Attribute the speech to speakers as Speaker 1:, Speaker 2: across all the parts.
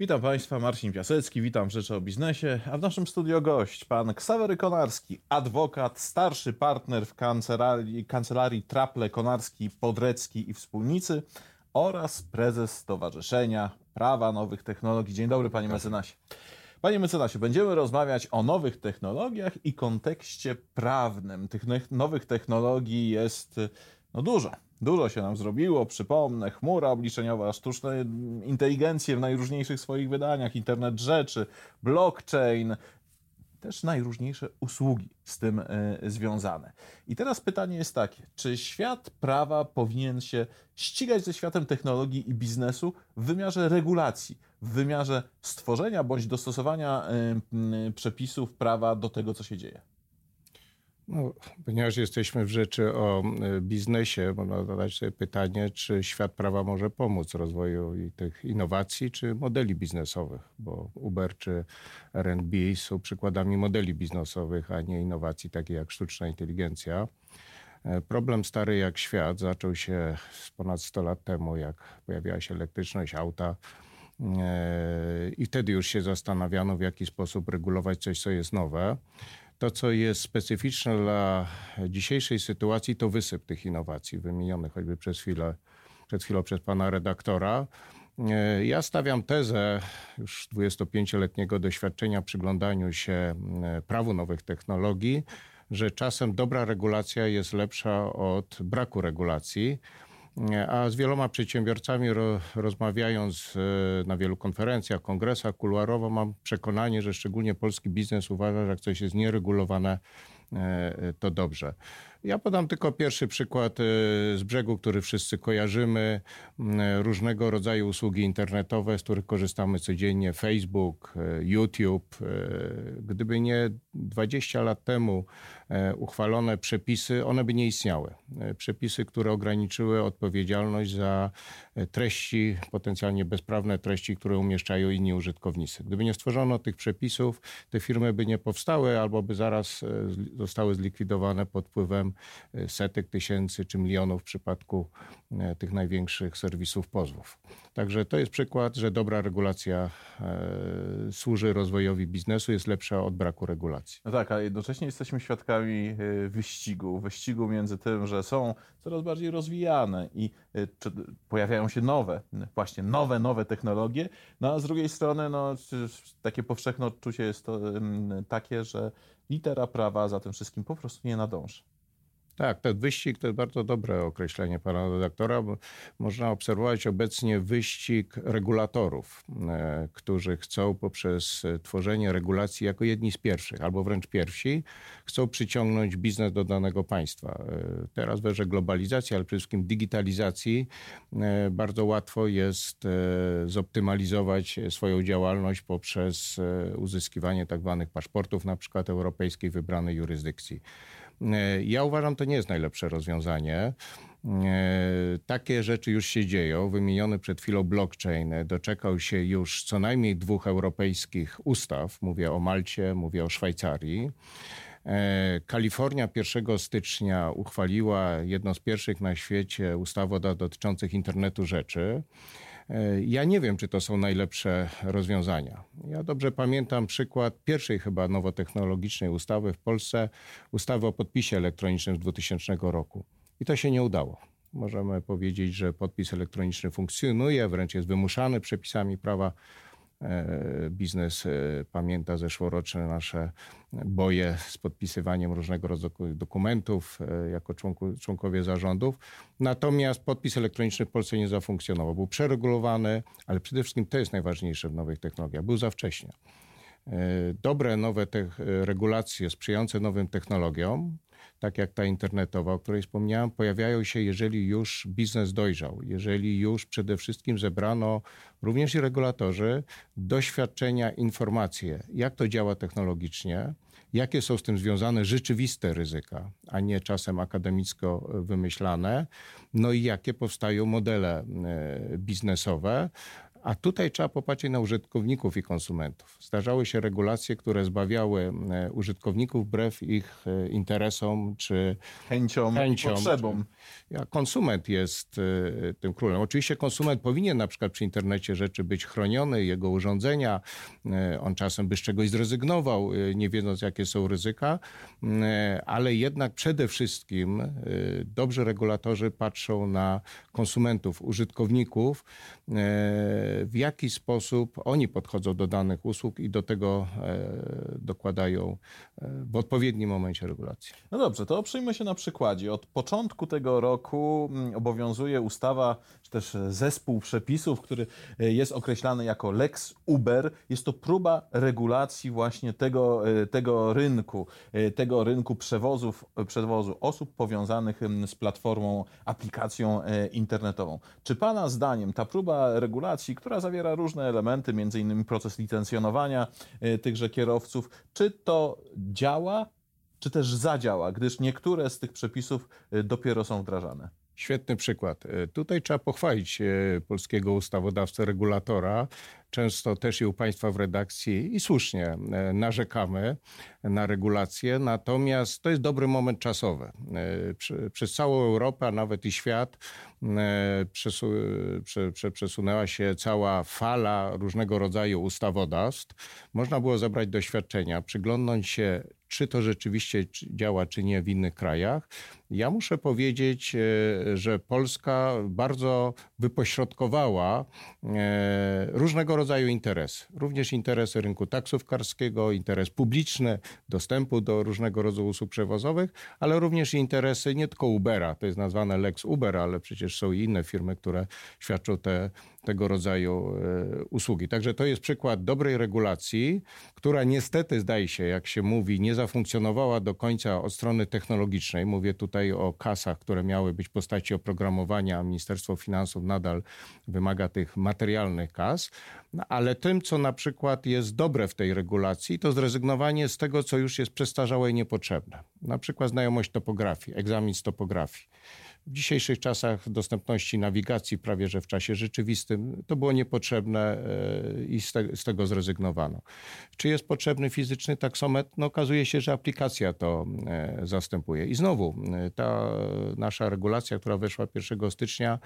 Speaker 1: Witam Państwa, Marcin Piasecki, witam w Rzeczy o Biznesie, a w naszym studio gość pan Ksawery Konarski, adwokat, starszy partner w kancelarii, kancelarii Traple Konarski, Podrecki i Wspólnicy oraz prezes Stowarzyszenia Prawa Nowych Technologii. Dzień dobry Panie Mecenasie. Panie mecenasie, będziemy rozmawiać o nowych technologiach i kontekście prawnym. Tych nowych technologii jest no dużo. Dużo się nam zrobiło, przypomnę, chmura obliczeniowa, sztuczne inteligencje w najróżniejszych swoich wydaniach, internet rzeczy, blockchain, też najróżniejsze usługi z tym y, związane. I teraz pytanie jest takie: czy świat prawa powinien się ścigać ze światem technologii i biznesu w wymiarze regulacji, w wymiarze stworzenia bądź dostosowania y, przepisów prawa do tego, co się dzieje?
Speaker 2: No, ponieważ jesteśmy w rzeczy o e, biznesie, można zadać sobie pytanie, czy świat prawa może pomóc rozwoju tych innowacji czy modeli biznesowych, bo Uber czy RB są przykładami modeli biznesowych, a nie innowacji takich jak sztuczna inteligencja. E, problem stary jak świat zaczął się ponad 100 lat temu, jak pojawiła się elektryczność auta. E, I wtedy już się zastanawiano, w jaki sposób regulować coś, co jest nowe. To, co jest specyficzne dla dzisiejszej sytuacji, to wysyp tych innowacji wymienionych choćby przez chwilę, przed chwilą przez pana redaktora. E, ja stawiam tezę już 25-letniego doświadczenia przyglądaniu się e, prawu nowych technologii, że czasem dobra regulacja jest lepsza od braku regulacji. A z wieloma przedsiębiorcami ro, rozmawiając e, na wielu konferencjach, kongresach, kuluarowo, mam przekonanie, że szczególnie polski biznes uważa, że jak coś jest nieregulowane, E, to dobrze. Ja podam tylko pierwszy przykład e, z brzegu, który wszyscy kojarzymy. Różnego rodzaju usługi internetowe, z których korzystamy codziennie, Facebook, e, YouTube. Gdyby nie 20 lat temu uchwalone przepisy, one by nie istniały. Przepisy, które ograniczyły odpowiedzialność za treści, potencjalnie bezprawne treści, które umieszczają inni użytkownicy. Gdyby nie stworzono tych przepisów, te firmy by nie powstały albo by zaraz zostały zlikwidowane pod wpływem setek tysięcy czy milionów w przypadku e, tych największych serwisów pozwów. Także to jest przykład, że dobra regulacja e, służy rozwojowi biznesu, jest lepsza od braku regulacji.
Speaker 1: No tak, a jednocześnie jesteśmy świadkami wyścigu. Wyścigu między tym, że są coraz bardziej rozwijane i pojawiają się nowe, właśnie nowe, nowe technologie, no a z drugiej strony no, takie powszechne odczucie jest to takie, że litera prawa za tym wszystkim po prostu nie nadąży.
Speaker 2: Tak, ten wyścig to jest bardzo dobre określenie pana redaktora, bo można obserwować obecnie wyścig regulatorów, e, którzy chcą poprzez tworzenie regulacji jako jedni z pierwszych, albo wręcz pierwsi, chcą przyciągnąć biznes do danego państwa. E, teraz w erze globalizacji, ale przede wszystkim digitalizacji, e, bardzo łatwo jest zoptymalizować swoją działalność poprzez uzyskiwanie tak zwanych paszportów, na przykład europejskiej wybranej jurysdykcji. E, ja uważam, to nie jest najlepsze rozwiązanie. E, takie rzeczy już się dzieją. Wymieniony przed chwilą blockchain doczekał się już co najmniej dwóch europejskich ustaw. Mówię o Malcie, mówię o Szwajcarii. E, Kalifornia 1 stycznia uchwaliła jedną z pierwszych na świecie ustawę dotyczących internetu rzeczy. E, ja nie wiem, czy to są najlepsze rozwiązania. Ja dobrze pamiętam przykład pierwszej chyba nowotechnologicznej ustawy w Polsce, ustawy o podpisie elektronicznym z 2000 roku. I to się nie udało. Możemy powiedzieć, że podpis elektroniczny funkcjonuje, wręcz jest wymuszany przepisami prawa biznes e, pamięta zeszłoroczne nasze boje z podpisywaniem różnego rodzaju dokumentów e, jako członku, członkowie zarządów. Natomiast podpis elektroniczny w Polsce nie zafunkcjonował. Był przeregulowany, ale przede wszystkim to jest najważniejsze w nowych technologiach. Był za wcześnie. Dobre nowe regulacje sprzyjające nowym technologiom tak jak ta internetowa, o której wspomniałem, pojawiają się, jeżeli już biznes dojrzał, jeżeli już przede wszystkim zebrano również i regulatorzy doświadczenia, informacje, jak to działa technologicznie, jakie są z tym związane rzeczywiste ryzyka, a nie czasem akademicko wymyślane, no i jakie powstają modele e, biznesowe, A tutaj trzeba popatrzeć na użytkowników i konsumentów. Zdarzały się regulacje, które zbawiały e, użytkowników wbrew ich e, interesom czy
Speaker 1: Chęcią,
Speaker 2: chęciom.
Speaker 1: potrzebom.
Speaker 2: Ja, konsument jest e, tym królem. Oczywiście konsument powinien na przykład przy internecie rzeczy być chroniony, jego urządzenia. On czasem by z czegoś zrezygnował, nie wiedząc jakie są ryzyka, ale jednak przede wszystkim dobrzy regulatorzy patrzą na konsumentów, użytkowników, w jaki sposób oni podchodzą do danych usług i do tego e, dokładają e, w odpowiednim momencie regulacji.
Speaker 1: No dobrze, to oprzyjmy się na przykładzie. Od początku tego roku mm, obowiązuje ustawa, czy też zespół przepisów, który e, jest określany jako Lex Uber. Jest to próba regulacji właśnie tego, tego rynku, tego rynku przewozów, przewozu osób powiązanych em, z platformą, aplikacją internetową. Czy Pana zdaniem ta próba regulacji, która zawiera różne elementy, innymi proces licencjonowania e, tychże kierowców, czy to działa, czy też zadziała, gdyż niektóre z tych przepisów y, dopiero są wdrażane.
Speaker 2: Świetny przykład. E, Tutaj trzeba pochwalić polskiego ustawodawcę, regulatora. Często też i u Państwa w redakcji i słusznie e, narzekamy na regulacje, natomiast to jest dobry moment czasowy. E, Przez całą Europę, a nawet i świat e, przesu, prze, prze, przesunęła się cała fala różnego rodzaju ustawodawstw. Można było zebrać doświadczenia, przyglądnąć się, czy to rzeczywiście czy- działa, czy nie w innych krajach. Ja muszę powiedzieć, że Polska bardzo wypośrodkowała różnego rodzaju interesy. Również interesy rynku taksówkarskiego, interes publiczny, dostępu do różnego rodzaju usług przewozowych, ale również interesy nie tylko Ubera, to jest nazwane Lex Uber, ale przecież są i inne firmy, które świadczą te, tego rodzaju e, usługi. Także to jest przykład dobrej regulacji, która niestety zdaje się, jak się mówi, nie zafunkcjonowała do końca od strony technologicznej. Mówię tutaj o kasach, które miały być w postaci oprogramowania. Ministerstwo Finansów nadal wymaga tych materialnych kas. No, ale tym, co na przykład jest dobre w tej regulacji, to zrezygnowanie z tego, co już jest przestarzałe i niepotrzebne. Na przykład znajomość topografii, egzamin z topografii. W dzisiejszych czasach dostępności nawigacji prawie że w czasie rzeczywistym to było niepotrzebne e, i z, te, z tego zrezygnowano. Czy jest potrzebny fizyczny taksometr? No okazuje się, że aplikacja to e, zastępuje. I znowu e, ta nasza regulacja, która weszła 1 stycznia,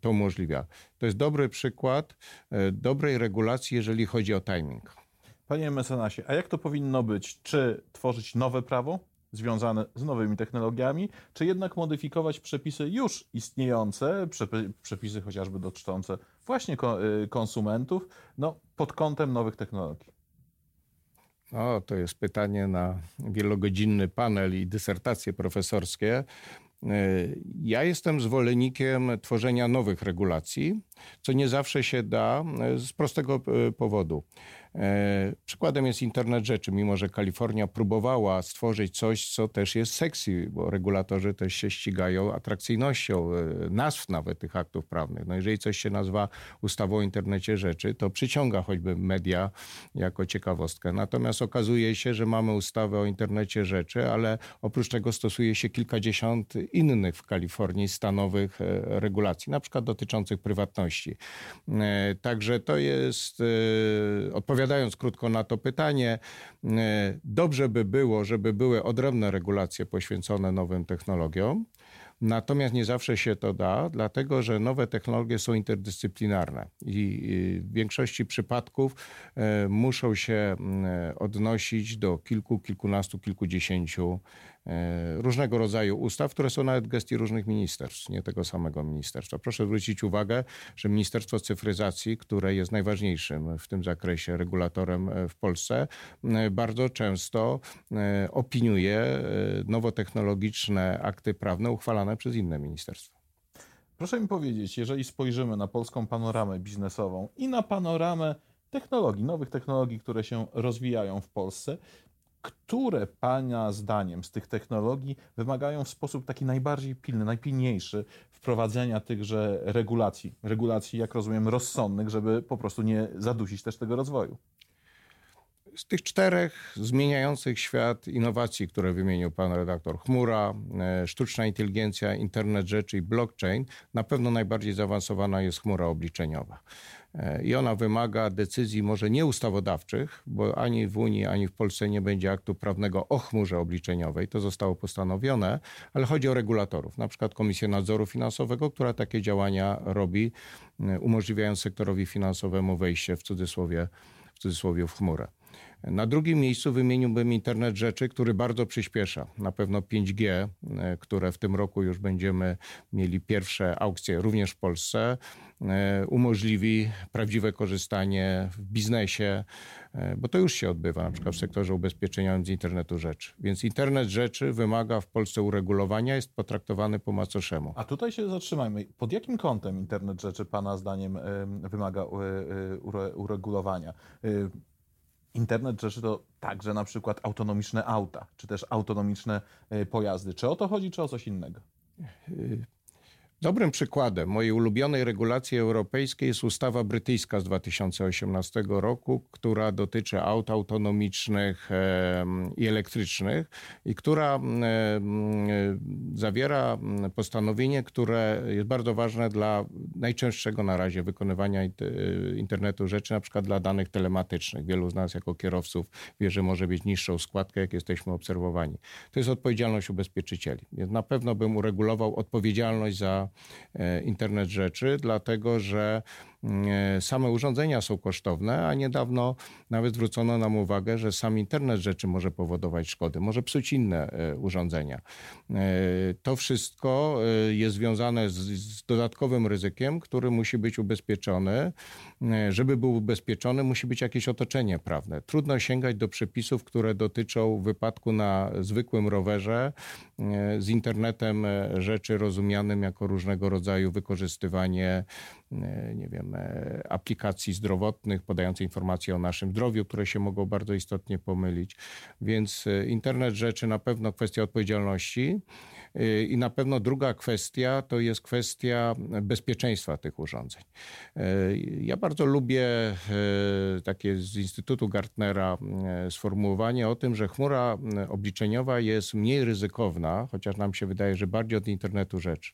Speaker 2: to umożliwia. To jest dobry przykład dobrej regulacji, jeżeli chodzi o timing.
Speaker 1: Panie mecenasie, a jak to powinno być? Czy tworzyć nowe prawo związane z nowymi technologiami, czy jednak modyfikować przepisy już istniejące, przepisy chociażby dotyczące właśnie y, konsumentów, no, pod kątem nowych technologii?
Speaker 2: O, to jest pytanie na wielogodzinny panel i dysertacje profesorskie. E, Ja jestem zwolennikiem tworzenia nowych regulacji, co nie zawsze się da e, z prostego powodu. E, Przykładem jest internet rzeczy, mimo że Kalifornia próbowała stworzyć coś, co też jest sexy, bo regulatorzy też się ścigają atrakcyjnością e, nazw nawet tych aktów prawnych. No jeżeli coś się nazywa ustawą o internecie rzeczy, to przyciąga choćby media jako ciekawostkę. Natomiast okazuje się, że mamy ustawę o internecie rzeczy, ale oprócz tego stosuje się kilkadziesiąt innych w Kalifornii stanowych e, regulacji, na przykład dotyczących prywatności. Także to jest, e, odpowiadając krótko na to pytanie, e, dobrze by było, żeby były odrębne regulacje poświęcone nowym technologiom. Natomiast nie zawsze się to da, dlatego że nowe technologie są interdyscyplinarne i w większości przypadków e, muszą się mm, odnosić do kilku, kilkunastu, kilkudziesięciu e, różnego rodzaju ustaw, które są nawet w gestii różnych ministerstw, nie tego samego ministerstwa. Proszę zwrócić uwagę, że Ministerstwo Cyfryzacji, które jest najważniejszym w tym zakresie regulatorem e, w Polsce, e, bardzo często e, opiniuje e, nowotechnologiczne akty prawne uchwalane przez inne ministerstwa.
Speaker 1: Proszę mi powiedzieć, jeżeli spojrzymy na polską panoramę biznesową i na panoramę technologii, nowych technologii, które się rozwijają w Polsce, które Pana zdaniem z tych technologii wymagają w sposób taki najbardziej pilny, najpilniejszy wprowadzenia tychże regulacji? Regulacji, jak rozumiem, rozsądnych, żeby po prostu nie zadusić też tego rozwoju.
Speaker 2: Z tych czterech zmieniających świat innowacji, które wymienił pan redaktor, chmura, e, sztuczna inteligencja, internet rzeczy i blockchain, na pewno najbardziej zaawansowana jest chmura obliczeniowa. E, I ona wymaga decyzji może nie ustawodawczych, bo ani w Unii, ani w Polsce nie będzie aktu prawnego o chmurze obliczeniowej. To zostało postanowione, ale chodzi o regulatorów, na przykład Komisję Nadzoru Finansowego, która takie działania robi, e, umożliwiając sektorowi finansowemu wejście w cudzysłowie, w cudzysłowie w chmurę. Na drugim miejscu wymieniłbym internet rzeczy, który bardzo przyspiesza. Na pewno 5G, e, które w tym roku już będziemy mieli pierwsze aukcje również w Polsce, e, umożliwi prawdziwe korzystanie w biznesie, e, bo to już się odbywa, na przykład w sektorze ubezpieczeniowym z internetu rzeczy. Więc internet rzeczy wymaga w Polsce uregulowania, jest potraktowany po macoszemu.
Speaker 1: A tutaj się zatrzymajmy. Pod jakim kątem internet rzeczy Pana zdaniem wymaga uregulowania? Internet rzeczy to także na przykład autonomiczne auta, czy też autonomiczne e, pojazdy. Czy o to chodzi, czy o coś innego?
Speaker 2: Y, Dobrym przykładem mojej ulubionej regulacji europejskiej jest ustawa brytyjska z 2018 roku, która dotyczy aut autonomicznych i elektrycznych i która zawiera postanowienie, które jest bardzo ważne dla najczęstszego na razie wykonywania internetu rzeczy, na przykład dla danych telematycznych. Wielu z nas jako kierowców wie, że może być niższą składkę, jak jesteśmy obserwowani. To jest odpowiedzialność ubezpieczycieli. Więc na pewno bym uregulował odpowiedzialność za E, internet rzeczy, dlatego że same urządzenia są kosztowne, a niedawno nawet zwrócono nam uwagę, że sam internet rzeczy może powodować szkody, może psuć inne e, urządzenia. E, to wszystko jest związane z, z dodatkowym ryzykiem, który musi być ubezpieczony. Żeby był ubezpieczony, musi być jakieś otoczenie prawne. Trudno sięgać do przepisów, które dotyczą wypadku na zwykłym rowerze z internetem rzeczy rozumianym jako różnego rodzaju wykorzystywanie, nie wiem, E, aplikacji zdrowotnych podających informacje o naszym zdrowiu, które się mogą bardzo istotnie pomylić. Więc e, internet rzeczy na pewno kwestia odpowiedzialności. E, I na pewno druga kwestia to jest kwestia bezpieczeństwa tych urządzeń. Ja bardzo lubię takie z Instytutu Gartnera sformułowanie o tym, że chmura obliczeniowa jest mniej ryzykowna, chociaż nam się wydaje, że bardziej od internetu rzeczy.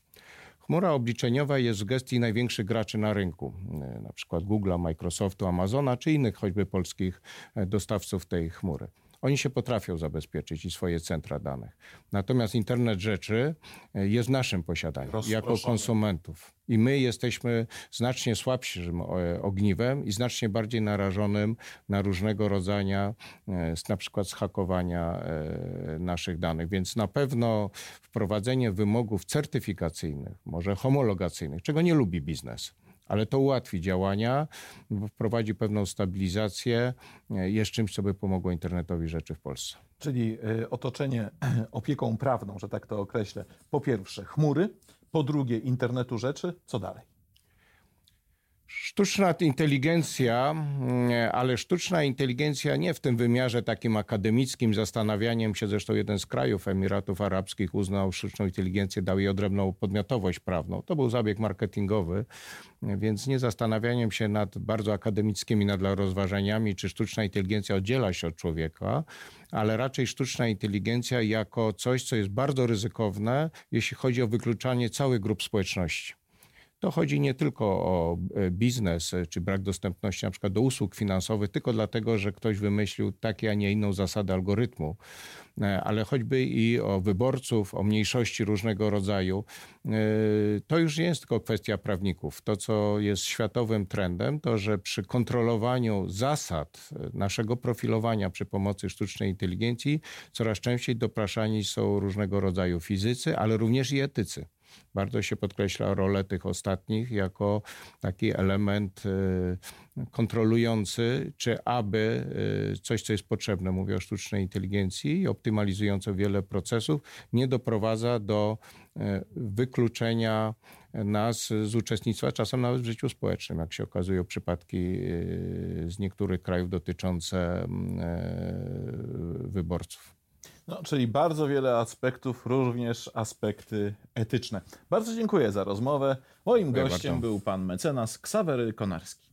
Speaker 2: Chmura obliczeniowa jest w gestii największych graczy na rynku, e, na przykład Google'a, Microsoftu, Amazona czy innych choćby polskich e, dostawców tej chmury. Oni się potrafią zabezpieczyć i swoje centra danych. Natomiast internet rzeczy e, jest naszym posiadaniu jako konsumentów. I my jesteśmy znacznie słabszym e, ogniwem i znacznie bardziej narażonym na różnego rodzaju, e, na przykład zhakowania naszych danych. Więc na pewno wprowadzenie wymogów certyfikacyjnych, może homologacyjnych, czego nie lubi biznes, ale to ułatwi działania, wprowadzi pewną stabilizację, e, jest czymś, co by pomogło internetowi rzeczy w Polsce.
Speaker 1: Czyli e, otoczenie opieką prawną, że tak to określę, po pierwsze chmury, po drugie internetu rzeczy, co dalej?
Speaker 2: Sztuczna inteligencja, mm, ale sztuczna inteligencja nie w tym wymiarze takim akademickim, zastanawianiem się, zresztą jeden z krajów Emiratów Arabskich uznał sztuczną inteligencję, dał jej odrębną podmiotowość prawną. To był zabieg marketingowy, więc nie zastanawianiem się nad bardzo akademickimi nadal rozważaniami, czy sztuczna inteligencja oddziela się od człowieka, ale raczej sztuczna inteligencja jako coś, co jest bardzo ryzykowne, jeśli chodzi o wykluczanie całych grup społeczności. To chodzi nie tylko o e, biznes e, czy brak dostępności na przykład do usług finansowych, tylko dlatego, że ktoś wymyślił takie, a nie inną zasadę algorytmu, e, ale choćby i o wyborców, o mniejszości różnego rodzaju. To już nie jest tylko kwestia prawników. To, co jest światowym trendem, to że przy kontrolowaniu zasad naszego profilowania przy pomocy sztucznej inteligencji coraz częściej dopraszani są różnego rodzaju fizycy, ale również i etycy. Bardzo się podkreśla rolę tych ostatnich jako taki element y, kontrolujący, czy aby y, coś, co jest potrzebne, mówię o sztucznej inteligencji i optymalizujące wiele procesów, nie doprowadza do y, wykluczenia nas z uczestnictwa, czasem nawet w życiu społecznym, jak się okazują przypadki z niektórych krajów dotyczące wyborców.
Speaker 1: No, czyli bardzo wiele aspektów, również aspekty etyczne. Bardzo dziękuję za rozmowę. Moim dziękuję gościem bardzo. był pan mecenas Ksawery Konarski.